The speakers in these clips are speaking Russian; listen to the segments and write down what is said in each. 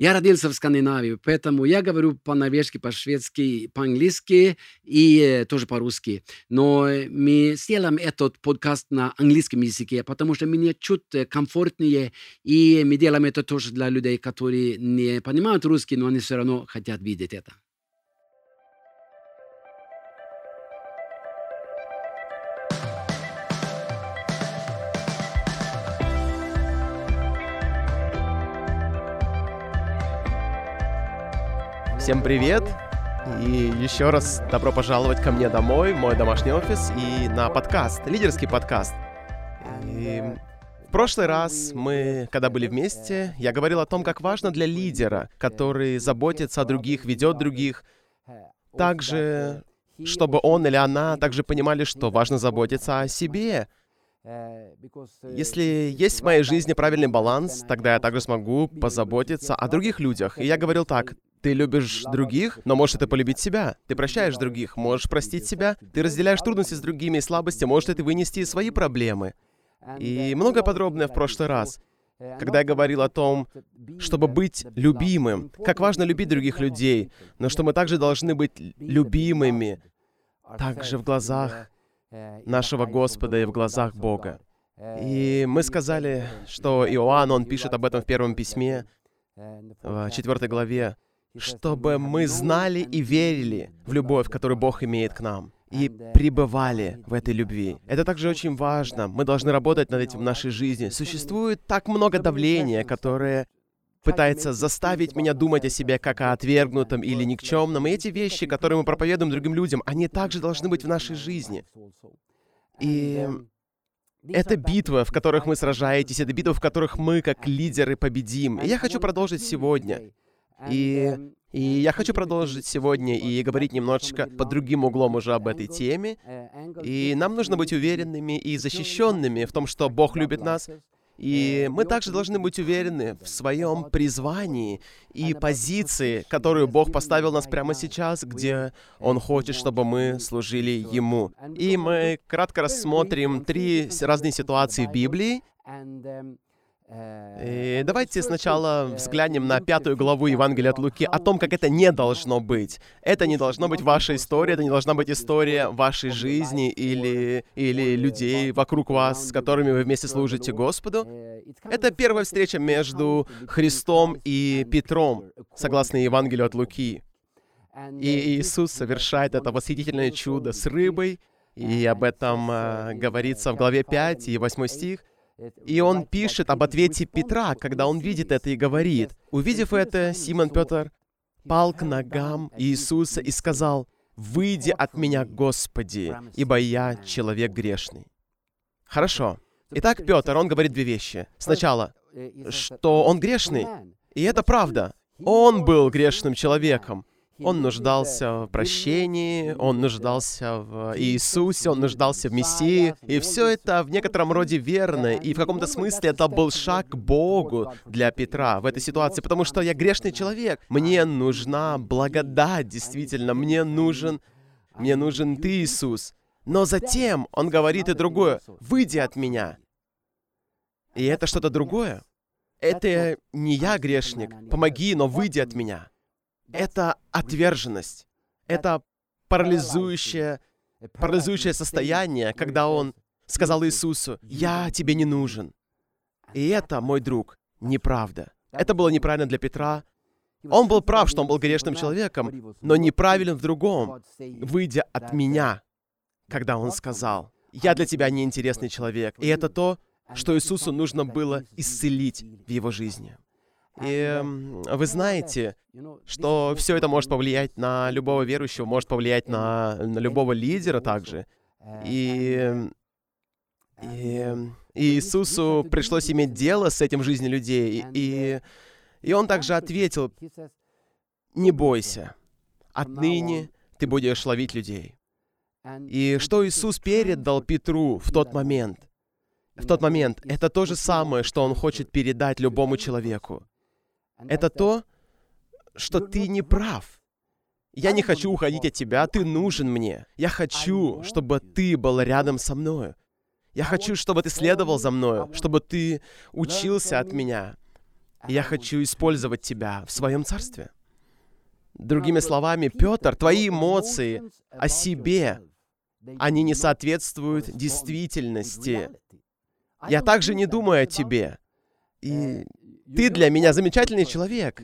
Я родился в Скандинавии, поэтому я говорю по-норвежски, по-шведски, по-английски и э, тоже по-русски. Но мы сделаем этот подкаст на английском языке, потому что мне чуть комфортнее, и мы делаем это тоже для людей, которые не понимают русский, но они все равно хотят видеть это. Всем привет! И еще раз добро пожаловать ко мне домой, мой домашний офис и на подкаст, лидерский подкаст. И в прошлый раз мы, когда были вместе, я говорил о том, как важно для лидера, который заботится о других, ведет других, также, чтобы он или она также понимали, что важно заботиться о себе, если есть в моей жизни правильный баланс, тогда я также смогу позаботиться о других людях. И я говорил так, ты любишь других, но можешь это полюбить себя. Ты прощаешь других, можешь простить себя. Ты разделяешь трудности с другими и слабости, можешь это вынести свои проблемы. И многое подробное в прошлый раз. Когда я говорил о том, чтобы быть любимым, как важно любить других людей, но что мы также должны быть любимыми, также в глазах нашего Господа и в глазах Бога. И мы сказали, что Иоанн, он пишет об этом в первом письме, в четвертой главе, чтобы мы знали и верили в любовь, которую Бог имеет к нам, и пребывали в этой любви. Это также очень важно. Мы должны работать над этим в нашей жизни. Существует так много давления, которое пытается заставить меня думать о себе как о отвергнутом или никчемном. И эти вещи, которые мы проповедуем другим людям, они также должны быть в нашей жизни. И это битвы, в которых мы сражаетесь, это битвы, в которых мы, как лидеры, победим. И я хочу продолжить сегодня. И, и я хочу продолжить сегодня и говорить немножечко под другим углом уже об этой теме. И нам нужно быть уверенными и защищенными в том, что Бог любит нас, и мы также должны быть уверены в своем призвании и позиции, которую Бог поставил нас прямо сейчас, где Он хочет, чтобы мы служили Ему. И мы кратко рассмотрим три разные ситуации в Библии, и давайте сначала взглянем на пятую главу Евангелия от Луки о том, как это не должно быть. Это не должно быть ваша история, это не должна быть история вашей жизни или, или людей вокруг вас, с которыми вы вместе служите Господу. Это первая встреча между Христом и Петром, согласно Евангелию от Луки. И Иисус совершает это восхитительное чудо с рыбой, и об этом э, говорится в главе 5 и 8 стих. И он пишет об ответе Петра, когда он видит это и говорит. Увидев это, Симон Петр пал к ногам Иисуса и сказал, «Выйди от меня, Господи, ибо я человек грешный». Хорошо. Итак, Петр, он говорит две вещи. Сначала, что он грешный, и это правда. Он был грешным человеком. Он нуждался в прощении, он нуждался в Иисусе, он нуждался в Мессии. И все это в некотором роде верно. И в каком-то смысле это был шаг к Богу для Петра в этой ситуации, потому что я грешный человек. Мне нужна благодать, действительно. Мне нужен, мне нужен Ты, Иисус. Но затем он говорит и другое. «Выйди от меня». И это что-то другое. Это не я грешник. Помоги, но выйди от меня это отверженность. Это парализующее, парализующее состояние, когда он сказал Иисусу, «Я тебе не нужен». И это, мой друг, неправда. Это было неправильно для Петра. Он был прав, что он был грешным человеком, но неправилен в другом, выйдя от меня, когда он сказал, «Я для тебя неинтересный человек». И это то, что Иисусу нужно было исцелить в его жизни. И вы знаете, что все это может повлиять на любого верующего, может повлиять на, на любого лидера также. И, и, и Иисусу пришлось иметь дело с этим в жизни людей. И, и Он также ответил, не бойся, отныне ты будешь ловить людей. И что Иисус передал Петру в тот момент? В тот момент это то же самое, что Он хочет передать любому человеку это то, что ты не прав. Я не хочу уходить от тебя, ты нужен мне. Я хочу, чтобы ты был рядом со мною. Я хочу, чтобы ты следовал за мною, чтобы ты учился от меня. Я хочу использовать тебя в своем царстве. Другими словами, Петр, твои эмоции о себе, они не соответствуют действительности. Я также не думаю о тебе. И ты для меня замечательный человек.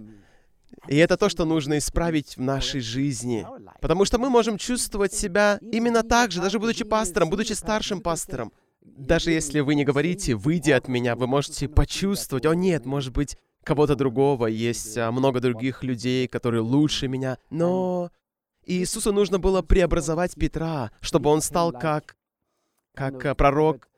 И это то, что нужно исправить в нашей жизни. Потому что мы можем чувствовать себя именно так же, даже будучи пастором, будучи старшим пастором. Даже если вы не говорите «выйди от меня», вы можете почувствовать, о нет, может быть, кого-то другого, есть а, много других людей, которые лучше меня, но Иисусу нужно было преобразовать Петра, чтобы он стал как, как а, пророк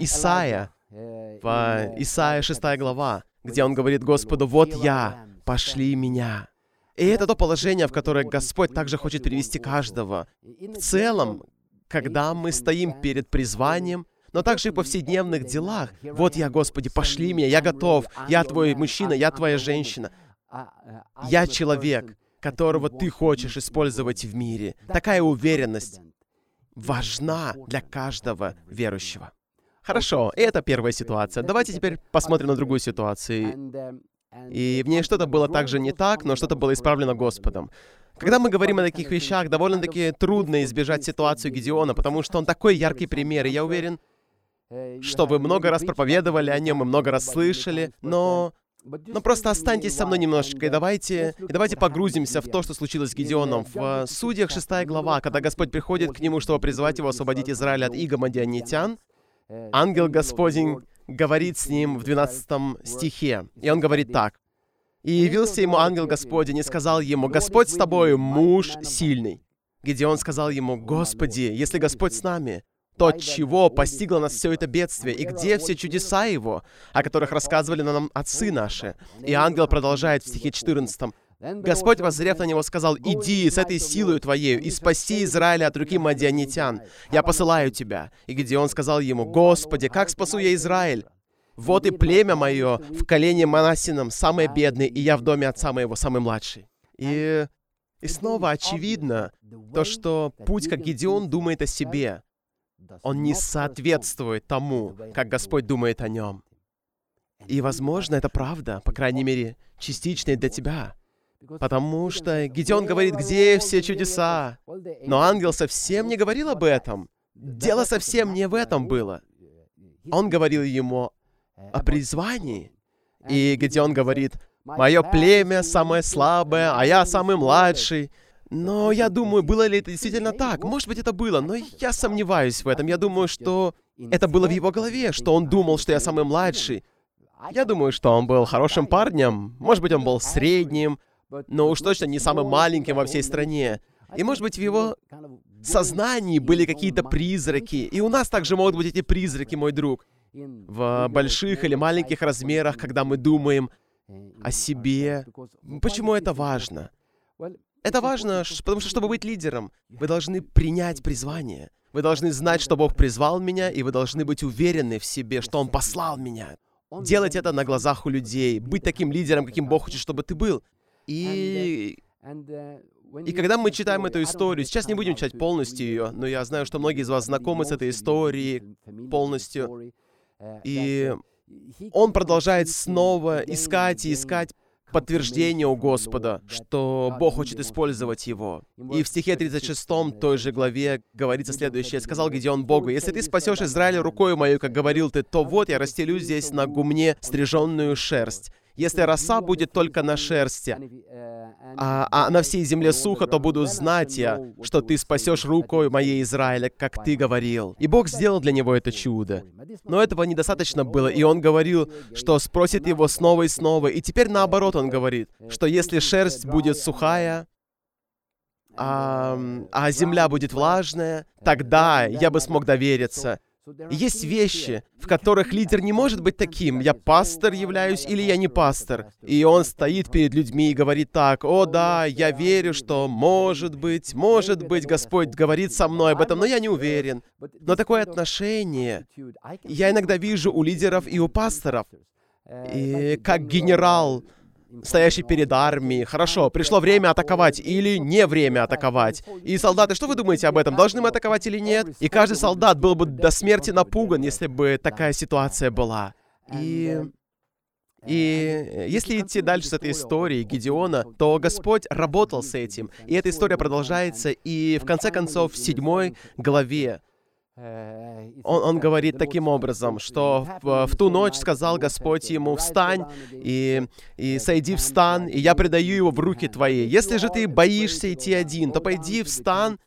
Исаия, в Исаия 6 глава, где он говорит Господу, «Вот я, пошли меня». И это то положение, в которое Господь также хочет привести каждого. В целом, когда мы стоим перед призванием, но также и в повседневных делах. Вот я, Господи, пошли меня, я готов, я твой мужчина, я твоя женщина. Я человек, которого ты хочешь использовать в мире. Такая уверенность важна для каждого верующего. Хорошо, это первая ситуация. Давайте теперь посмотрим на другую ситуацию. И в ней что-то было также не так, но что-то было исправлено Господом. Когда мы говорим о таких вещах, довольно-таки трудно избежать ситуацию Гедеона, потому что он такой яркий пример, и я уверен, что вы много раз проповедовали о нем и много раз слышали, но... Но просто останьтесь со мной немножечко, и давайте, и давайте погрузимся в то, что случилось с Гедеоном. В Судьях 6 глава, когда Господь приходит к нему, чтобы призвать его освободить Израиль от иго мадианитян, ангел Господень говорит с ним в 12 стихе, и он говорит так. «И явился ему ангел Господень и сказал ему, «Господь с тобою, муж сильный». Гедеон сказал ему, «Господи, если Господь с нами, то чего постигло нас все это бедствие, и где все чудеса Его, о которых рассказывали нам отцы наши. И ангел продолжает в стихе 14. Господь, воззрев на него, сказал, «Иди с этой силой твоею и спаси Израиля от руки мадианитян. Я посылаю тебя». И Гедеон сказал ему, «Господи, как спасу я Израиль? Вот и племя мое в колене Манасином, самое бедное, и я в доме отца моего, самый младший». И, и снова очевидно то, что путь, как Гедеон думает о себе, он не соответствует тому, как Господь думает о нем. И, возможно, это правда, по крайней мере, частично для тебя. Потому что Гедеон говорит, где все чудеса? Но ангел совсем не говорил об этом. Дело совсем не в этом было. Он говорил ему о призвании. И Гедеон говорит, «Мое племя самое слабое, а я самый младший». Но я думаю, было ли это действительно так? Может быть, это было, но я сомневаюсь в этом. Я думаю, что это было в его голове, что он думал, что я самый младший. Я думаю, что он был хорошим парнем. Может быть, он был средним, но уж точно не самым маленьким во всей стране. И, может быть, в его сознании были какие-то призраки. И у нас также могут быть эти призраки, мой друг. В больших или маленьких размерах, когда мы думаем о себе. Почему это важно? Это важно, потому что, чтобы быть лидером, вы должны принять призвание. Вы должны знать, что Бог призвал меня, и вы должны быть уверены в себе, что Он послал меня. Делать это на глазах у людей, быть таким лидером, каким Бог хочет, чтобы ты был. И... И когда мы читаем эту историю, сейчас не будем читать полностью ее, но я знаю, что многие из вас знакомы с этой историей полностью. И он продолжает снова искать и искать подтверждение у Господа, что Бог хочет использовать его. И в стихе 36 той же главе говорится следующее. «Сказал Гедеон Богу, если ты спасешь Израиль рукою мою, как говорил ты, то вот я расстелю здесь на гумне стриженную шерсть. Если роса будет только на шерсти, а, а на всей земле сухо, то буду знать я, что ты спасешь рукой моей Израиля, как ты говорил. И Бог сделал для него это чудо. Но этого недостаточно было, и он говорил, что спросит его снова и снова. И теперь наоборот он говорит, что если шерсть будет сухая, а, а земля будет влажная, тогда я бы смог довериться. Есть вещи, в которых лидер не может быть таким. Я пастор являюсь или я не пастор. И он стоит перед людьми и говорит так, «О да, я верю, что может быть, может быть, Господь говорит со мной об этом, но я не уверен». Но такое отношение я иногда вижу у лидеров и у пасторов. И как генерал стоящий перед армией. Хорошо, пришло время атаковать или не время атаковать. И солдаты, что вы думаете об этом? Должны мы атаковать или нет? И каждый солдат был бы до смерти напуган, если бы такая ситуация была. И... И если идти дальше с этой историей Гедеона, то Господь работал с этим. И эта история продолжается, и в конце концов, в седьмой главе он, он говорит таким образом, что в, в ту ночь сказал Господь ему, «Встань и, и сойди в стан, и я предаю его в руки твои. Если же ты боишься идти один, то пойди в стан,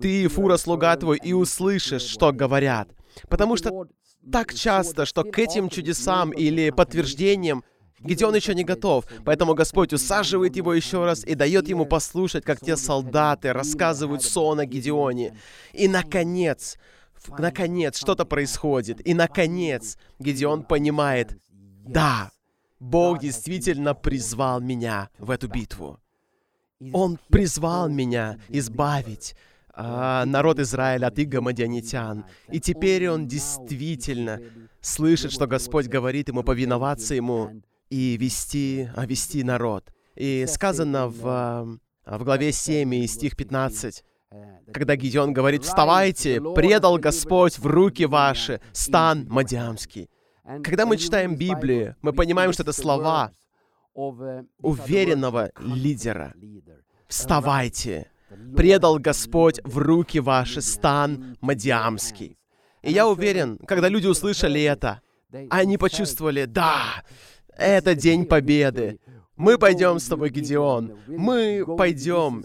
ты, фура, слуга твой, и услышишь, что говорят». Потому что так часто, что к этим чудесам или подтверждениям Гедеон еще не готов, поэтому Господь усаживает его еще раз и дает ему послушать, как те солдаты рассказывают сон о Гедеоне. И, наконец, наконец, что-то происходит. И, наконец, Гедеон понимает, да, Бог действительно призвал меня в эту битву. Он призвал меня избавить а, народ Израиля от иго мадианитян. И теперь он действительно слышит, что Господь говорит ему повиноваться ему и вести, а вести народ. И сказано в, а, в главе 7 и стих 15, когда Гедеон говорит, «Вставайте, предал Господь в руки ваши стан Мадиамский». Когда мы читаем Библию, мы понимаем, что это слова уверенного лидера. «Вставайте, предал Господь в руки ваши стан Мадиамский». И я уверен, когда люди услышали это, они почувствовали, да, это день победы. Мы пойдем с тобой, Гедеон. Мы пойдем.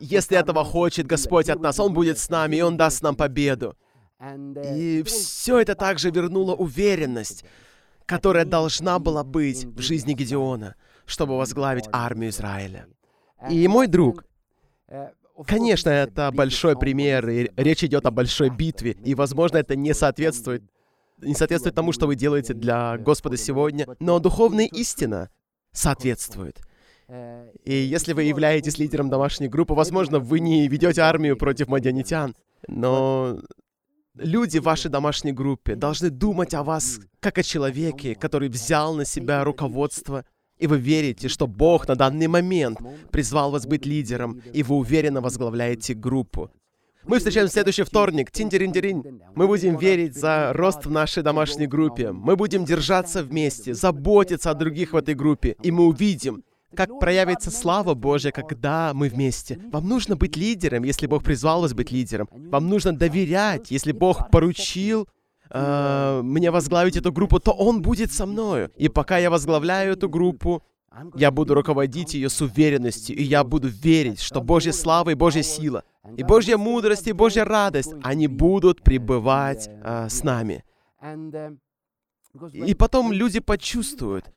Если этого хочет Господь от нас, Он будет с нами, и Он даст нам победу. И все это также вернуло уверенность, которая должна была быть в жизни Гедеона, чтобы возглавить армию Израиля. И мой друг, Конечно, это большой пример, и речь идет о большой битве, и, возможно, это не соответствует не соответствует тому, что вы делаете для Господа сегодня, но духовная истина соответствует. И если вы являетесь лидером домашней группы, возможно, вы не ведете армию против мадианитян, но люди в вашей домашней группе должны думать о вас как о человеке, который взял на себя руководство и вы верите, что Бог на данный момент призвал вас быть лидером, и вы уверенно возглавляете группу. Мы встречаемся в следующий вторник. Тиндерин Мы будем верить за рост в нашей домашней группе. Мы будем держаться вместе, заботиться о других в этой группе. И мы увидим, как проявится слава Божья, когда мы вместе. Вам нужно быть лидером, если Бог призвал вас быть лидером. Вам нужно доверять, если Бог поручил э, мне возглавить эту группу, то Он будет со мною. И пока я возглавляю эту группу, я буду руководить ее с уверенностью, и я буду верить, что Божья слава и Божья сила, и Божья мудрость, и Божья радость, они будут пребывать э, с нами. И потом люди почувствуют,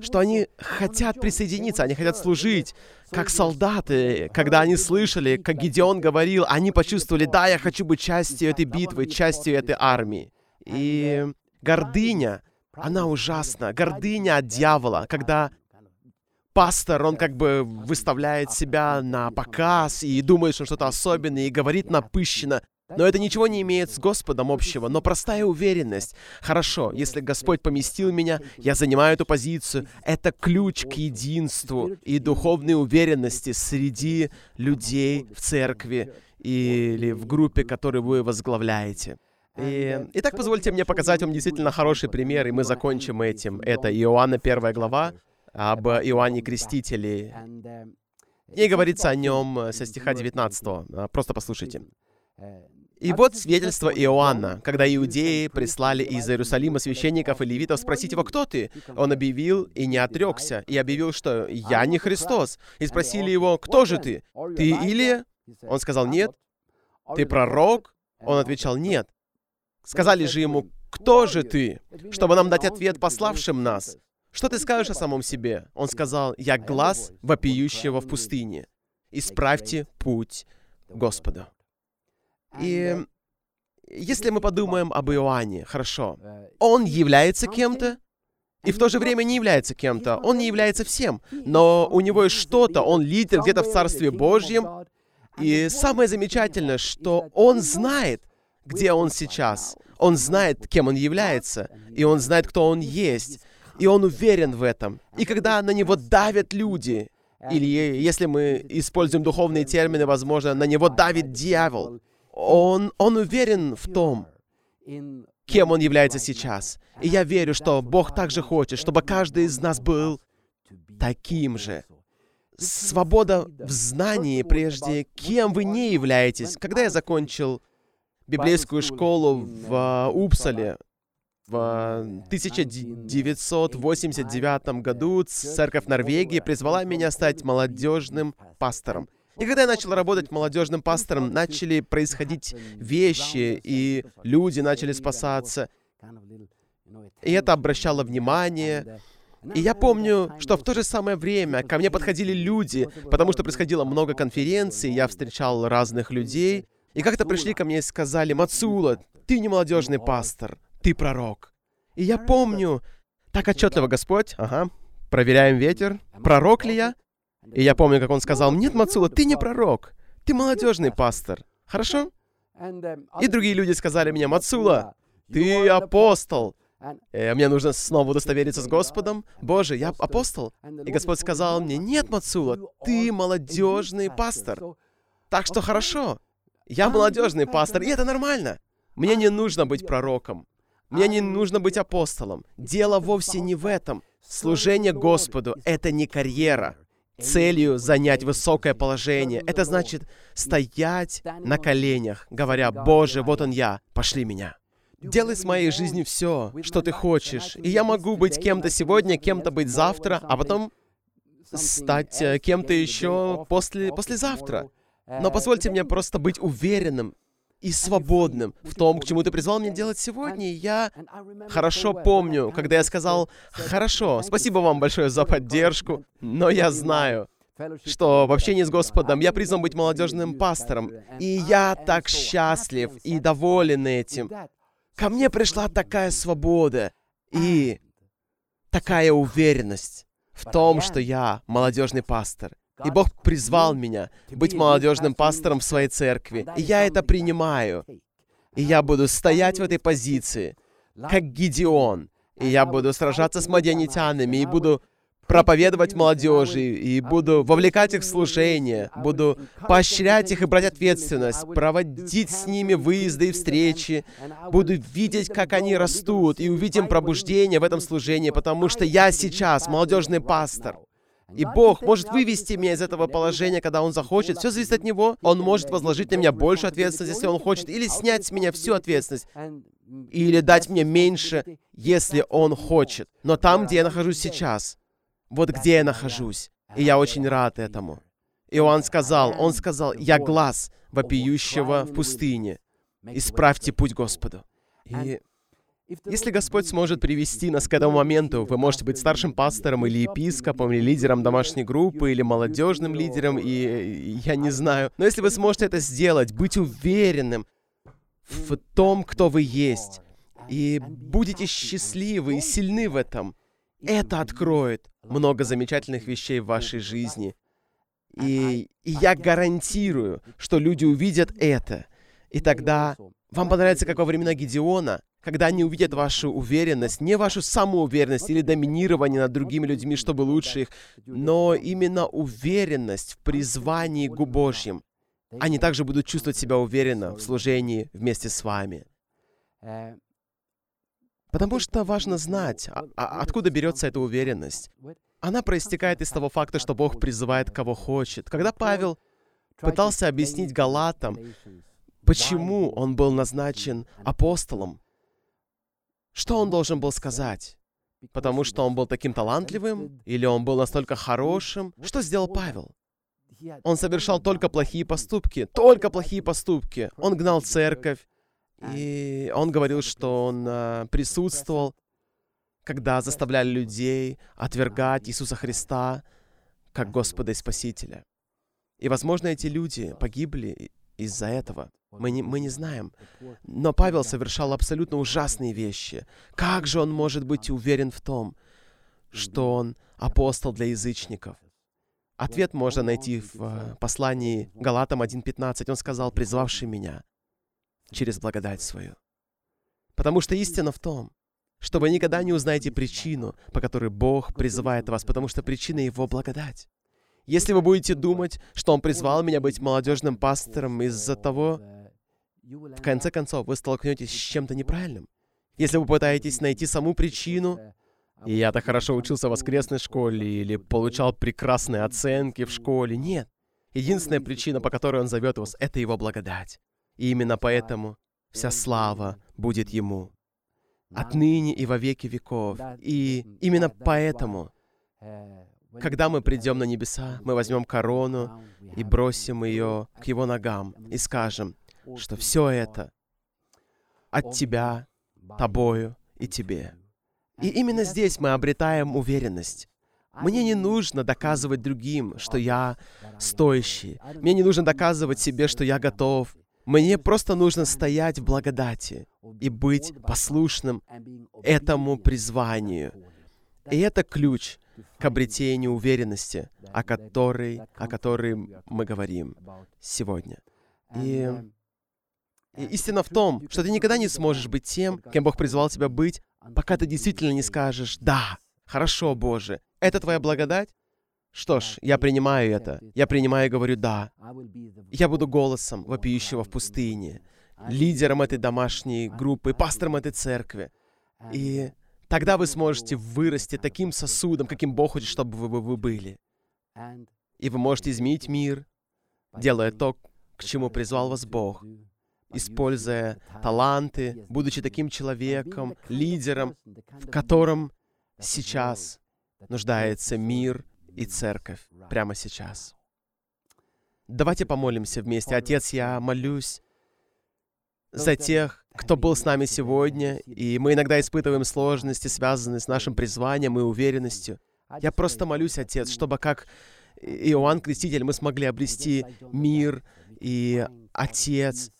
что они хотят присоединиться, они хотят служить, как солдаты. Когда они слышали, как Гедеон говорил, они почувствовали, да, я хочу быть частью этой битвы, частью этой армии. И гордыня, она ужасна. Гордыня от дьявола, когда пастор, он как бы выставляет себя на показ и думает, что что-то особенное, и говорит напыщенно. Но это ничего не имеет с Господом общего, но простая уверенность. Хорошо, если Господь поместил меня, я занимаю эту позицию. Это ключ к единству и духовной уверенности среди людей в церкви или в группе, которую вы возглавляете. И, итак, позвольте мне показать вам действительно хороший пример, и мы закончим этим. Это Иоанна 1 глава, об Иоанне Крестителе. И говорится о нем со стиха 19. А, просто послушайте. И вот свидетельство Иоанна, когда иудеи прислали из Иерусалима священников и левитов спросить его, кто ты? Он объявил и не отрекся, и объявил, что «я не Христос». И спросили его, кто же ты? Ты Илия? Он сказал, нет. Ты пророк? Он отвечал, нет. Сказали же ему, кто же ты? Чтобы нам дать ответ пославшим нас. Что ты скажешь о самом себе? Он сказал, я глаз вопиющего в пустыне. Исправьте путь Господа. И если мы подумаем об Иоанне, хорошо, он является кем-то, и в то же время не является кем-то. Он не является всем, но у него есть что-то, он лидер где-то в Царстве Божьем. И самое замечательное, что он знает, где он сейчас. Он знает, кем он является, и он знает, кто он есть. И он уверен в этом. И когда на него давят люди, или если мы используем духовные термины, возможно, на него давит дьявол, он, он уверен в том, кем он является сейчас. И я верю, что Бог также хочет, чтобы каждый из нас был таким же. Свобода в знании прежде, кем вы не являетесь. Когда я закончил библейскую школу в а, Упсале, в 1989 году церковь Норвегии призвала меня стать молодежным пастором. И когда я начал работать молодежным пастором, начали происходить вещи, и люди начали спасаться. И это обращало внимание. И я помню, что в то же самое время ко мне подходили люди, потому что происходило много конференций, я встречал разных людей, и как-то пришли ко мне и сказали, «Мацула, ты не молодежный пастор, ты пророк». И я помню, так отчетливо Господь, ага, проверяем ветер, пророк ли я? И я помню, как он сказал, «Нет, Мацула, ты не пророк, ты молодежный пастор, хорошо?» И другие люди сказали мне, «Мацула, ты апостол, э, мне нужно снова удостовериться с Господом. Боже, я апостол. И Господь сказал мне, нет, Мацула, ты молодежный пастор. Так что хорошо. Я молодежный пастор, и это нормально. Мне не нужно быть пророком. Мне не нужно быть апостолом. Дело вовсе не в этом. Служение Господу — это не карьера. Целью занять высокое положение — это значит стоять на коленях, говоря, «Боже, вот он я, пошли меня». Делай с моей жизнью все, что ты хочешь. И я могу быть кем-то сегодня, кем-то быть завтра, а потом стать э, кем-то еще после, послезавтра. Но позвольте мне просто быть уверенным и свободным в том, к чему ты призвал меня делать сегодня. Я хорошо помню, когда я сказал, «Хорошо, спасибо вам большое за поддержку, но я знаю, что в общении с Господом я призван быть молодежным пастором, и я так счастлив и доволен этим. Ко мне пришла такая свобода и такая уверенность в том, что я молодежный пастор. И Бог призвал меня быть молодежным пастором в своей церкви. И я это принимаю. И я буду стоять в этой позиции, как Гидеон. И я буду сражаться с мадианитянами, и буду проповедовать молодежи, и буду вовлекать их в служение, буду поощрять их и брать ответственность, проводить с ними выезды и встречи, буду видеть, как они растут, и увидим пробуждение в этом служении, потому что я сейчас молодежный пастор. И Бог может вывести меня из этого положения, когда Он захочет. Все зависит от Него. Он может возложить на меня больше ответственности, если Он хочет, или снять с меня всю ответственность, или дать мне меньше, если Он хочет. Но там, где я нахожусь сейчас, вот где я нахожусь. И я очень рад этому. Иоанн сказал, он сказал, «Я глаз вопиющего в пустыне. Исправьте путь Господу». И если Господь сможет привести нас к этому моменту, вы можете быть старшим пастором или епископом, или лидером домашней группы, или молодежным лидером, и я не знаю. Но если вы сможете это сделать, быть уверенным в том, кто вы есть, и будете счастливы и сильны в этом, это откроет много замечательных вещей в вашей жизни. И, и я гарантирую, что люди увидят это. И тогда вам понравится, как во времена Гедеона, когда они увидят вашу уверенность, не вашу самоуверенность или доминирование над другими людьми, чтобы лучше их, но именно уверенность в призвании к Божьим. Они также будут чувствовать себя уверенно в служении вместе с вами. Потому что важно знать, а, а откуда берется эта уверенность. Она проистекает из того факта, что Бог призывает кого хочет. Когда Павел пытался объяснить Галатам, почему он был назначен апостолом, что он должен был сказать? Потому что он был таким талантливым? Или он был настолько хорошим? Что сделал Павел? Он совершал только плохие поступки. Только плохие поступки. Он гнал церковь. И он говорил, что он э, присутствовал, когда заставляли людей отвергать Иисуса Христа как Господа и Спасителя. И, возможно, эти люди погибли из-за этого. Мы не, мы не знаем. Но Павел совершал абсолютно ужасные вещи. Как же он может быть уверен в том, что он апостол для язычников? Ответ можно найти в э, послании Галатам 1.15. Он сказал, призвавший меня через благодать свою. Потому что истина в том, что вы никогда не узнаете причину, по которой Бог призывает вас, потому что причина Его благодать. Если вы будете думать, что Он призвал меня быть молодежным пастором из-за того, в конце концов, вы столкнетесь с чем-то неправильным. Если вы пытаетесь найти саму причину, и я так хорошо учился в воскресной школе или получал прекрасные оценки в школе, нет. Единственная причина, по которой Он зовет вас, это Его благодать. И именно поэтому вся слава будет Ему. Отныне и во веки веков. И именно поэтому, когда мы придем на небеса, мы возьмем корону и бросим ее к Его ногам и скажем, что все это от Тебя, Тобою и Тебе. И именно здесь мы обретаем уверенность. Мне не нужно доказывать другим, что я стоящий. Мне не нужно доказывать себе, что я готов. Мне просто нужно стоять в благодати и быть послушным этому призванию. И это ключ к обретению уверенности, о которой, о которой мы говорим сегодня. И, и истина в том, что ты никогда не сможешь быть тем, кем Бог призвал тебя быть, пока ты действительно не скажешь «Да, хорошо, Боже, это Твоя благодать?» Что ж, я принимаю это. Я принимаю и говорю «да». Я буду голосом вопиющего в пустыне, лидером этой домашней группы, пастором этой церкви. И тогда вы сможете вырасти таким сосудом, каким Бог хочет, чтобы вы, вы были. И вы можете изменить мир, делая то, к чему призвал вас Бог, используя таланты, будучи таким человеком, лидером, в котором сейчас нуждается мир и церковь прямо сейчас. Давайте помолимся вместе. Отец, я молюсь за тех, кто был с нами сегодня, и мы иногда испытываем сложности, связанные с нашим призванием и уверенностью. Я просто молюсь, Отец, чтобы как Иоанн Креститель мы смогли обрести мир и Отец,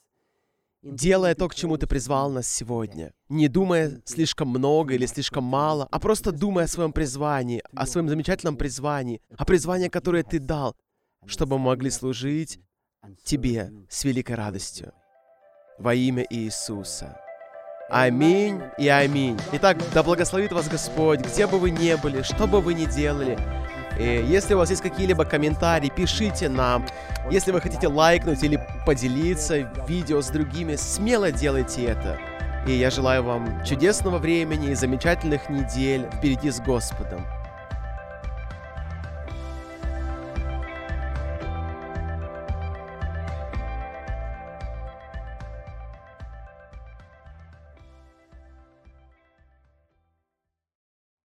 делая то, к чему Ты призвал нас сегодня, не думая слишком много или слишком мало, а просто думая о своем призвании, о своем замечательном призвании, о призвании, которое Ты дал, чтобы мы могли служить Тебе с великой радостью. Во имя Иисуса. Аминь и аминь. Итак, да благословит вас Господь, где бы вы ни были, что бы вы ни делали. И если у вас есть какие-либо комментарии, пишите нам. Если вы хотите лайкнуть или поделиться видео с другими, смело делайте это. И я желаю вам чудесного времени и замечательных недель впереди с Господом.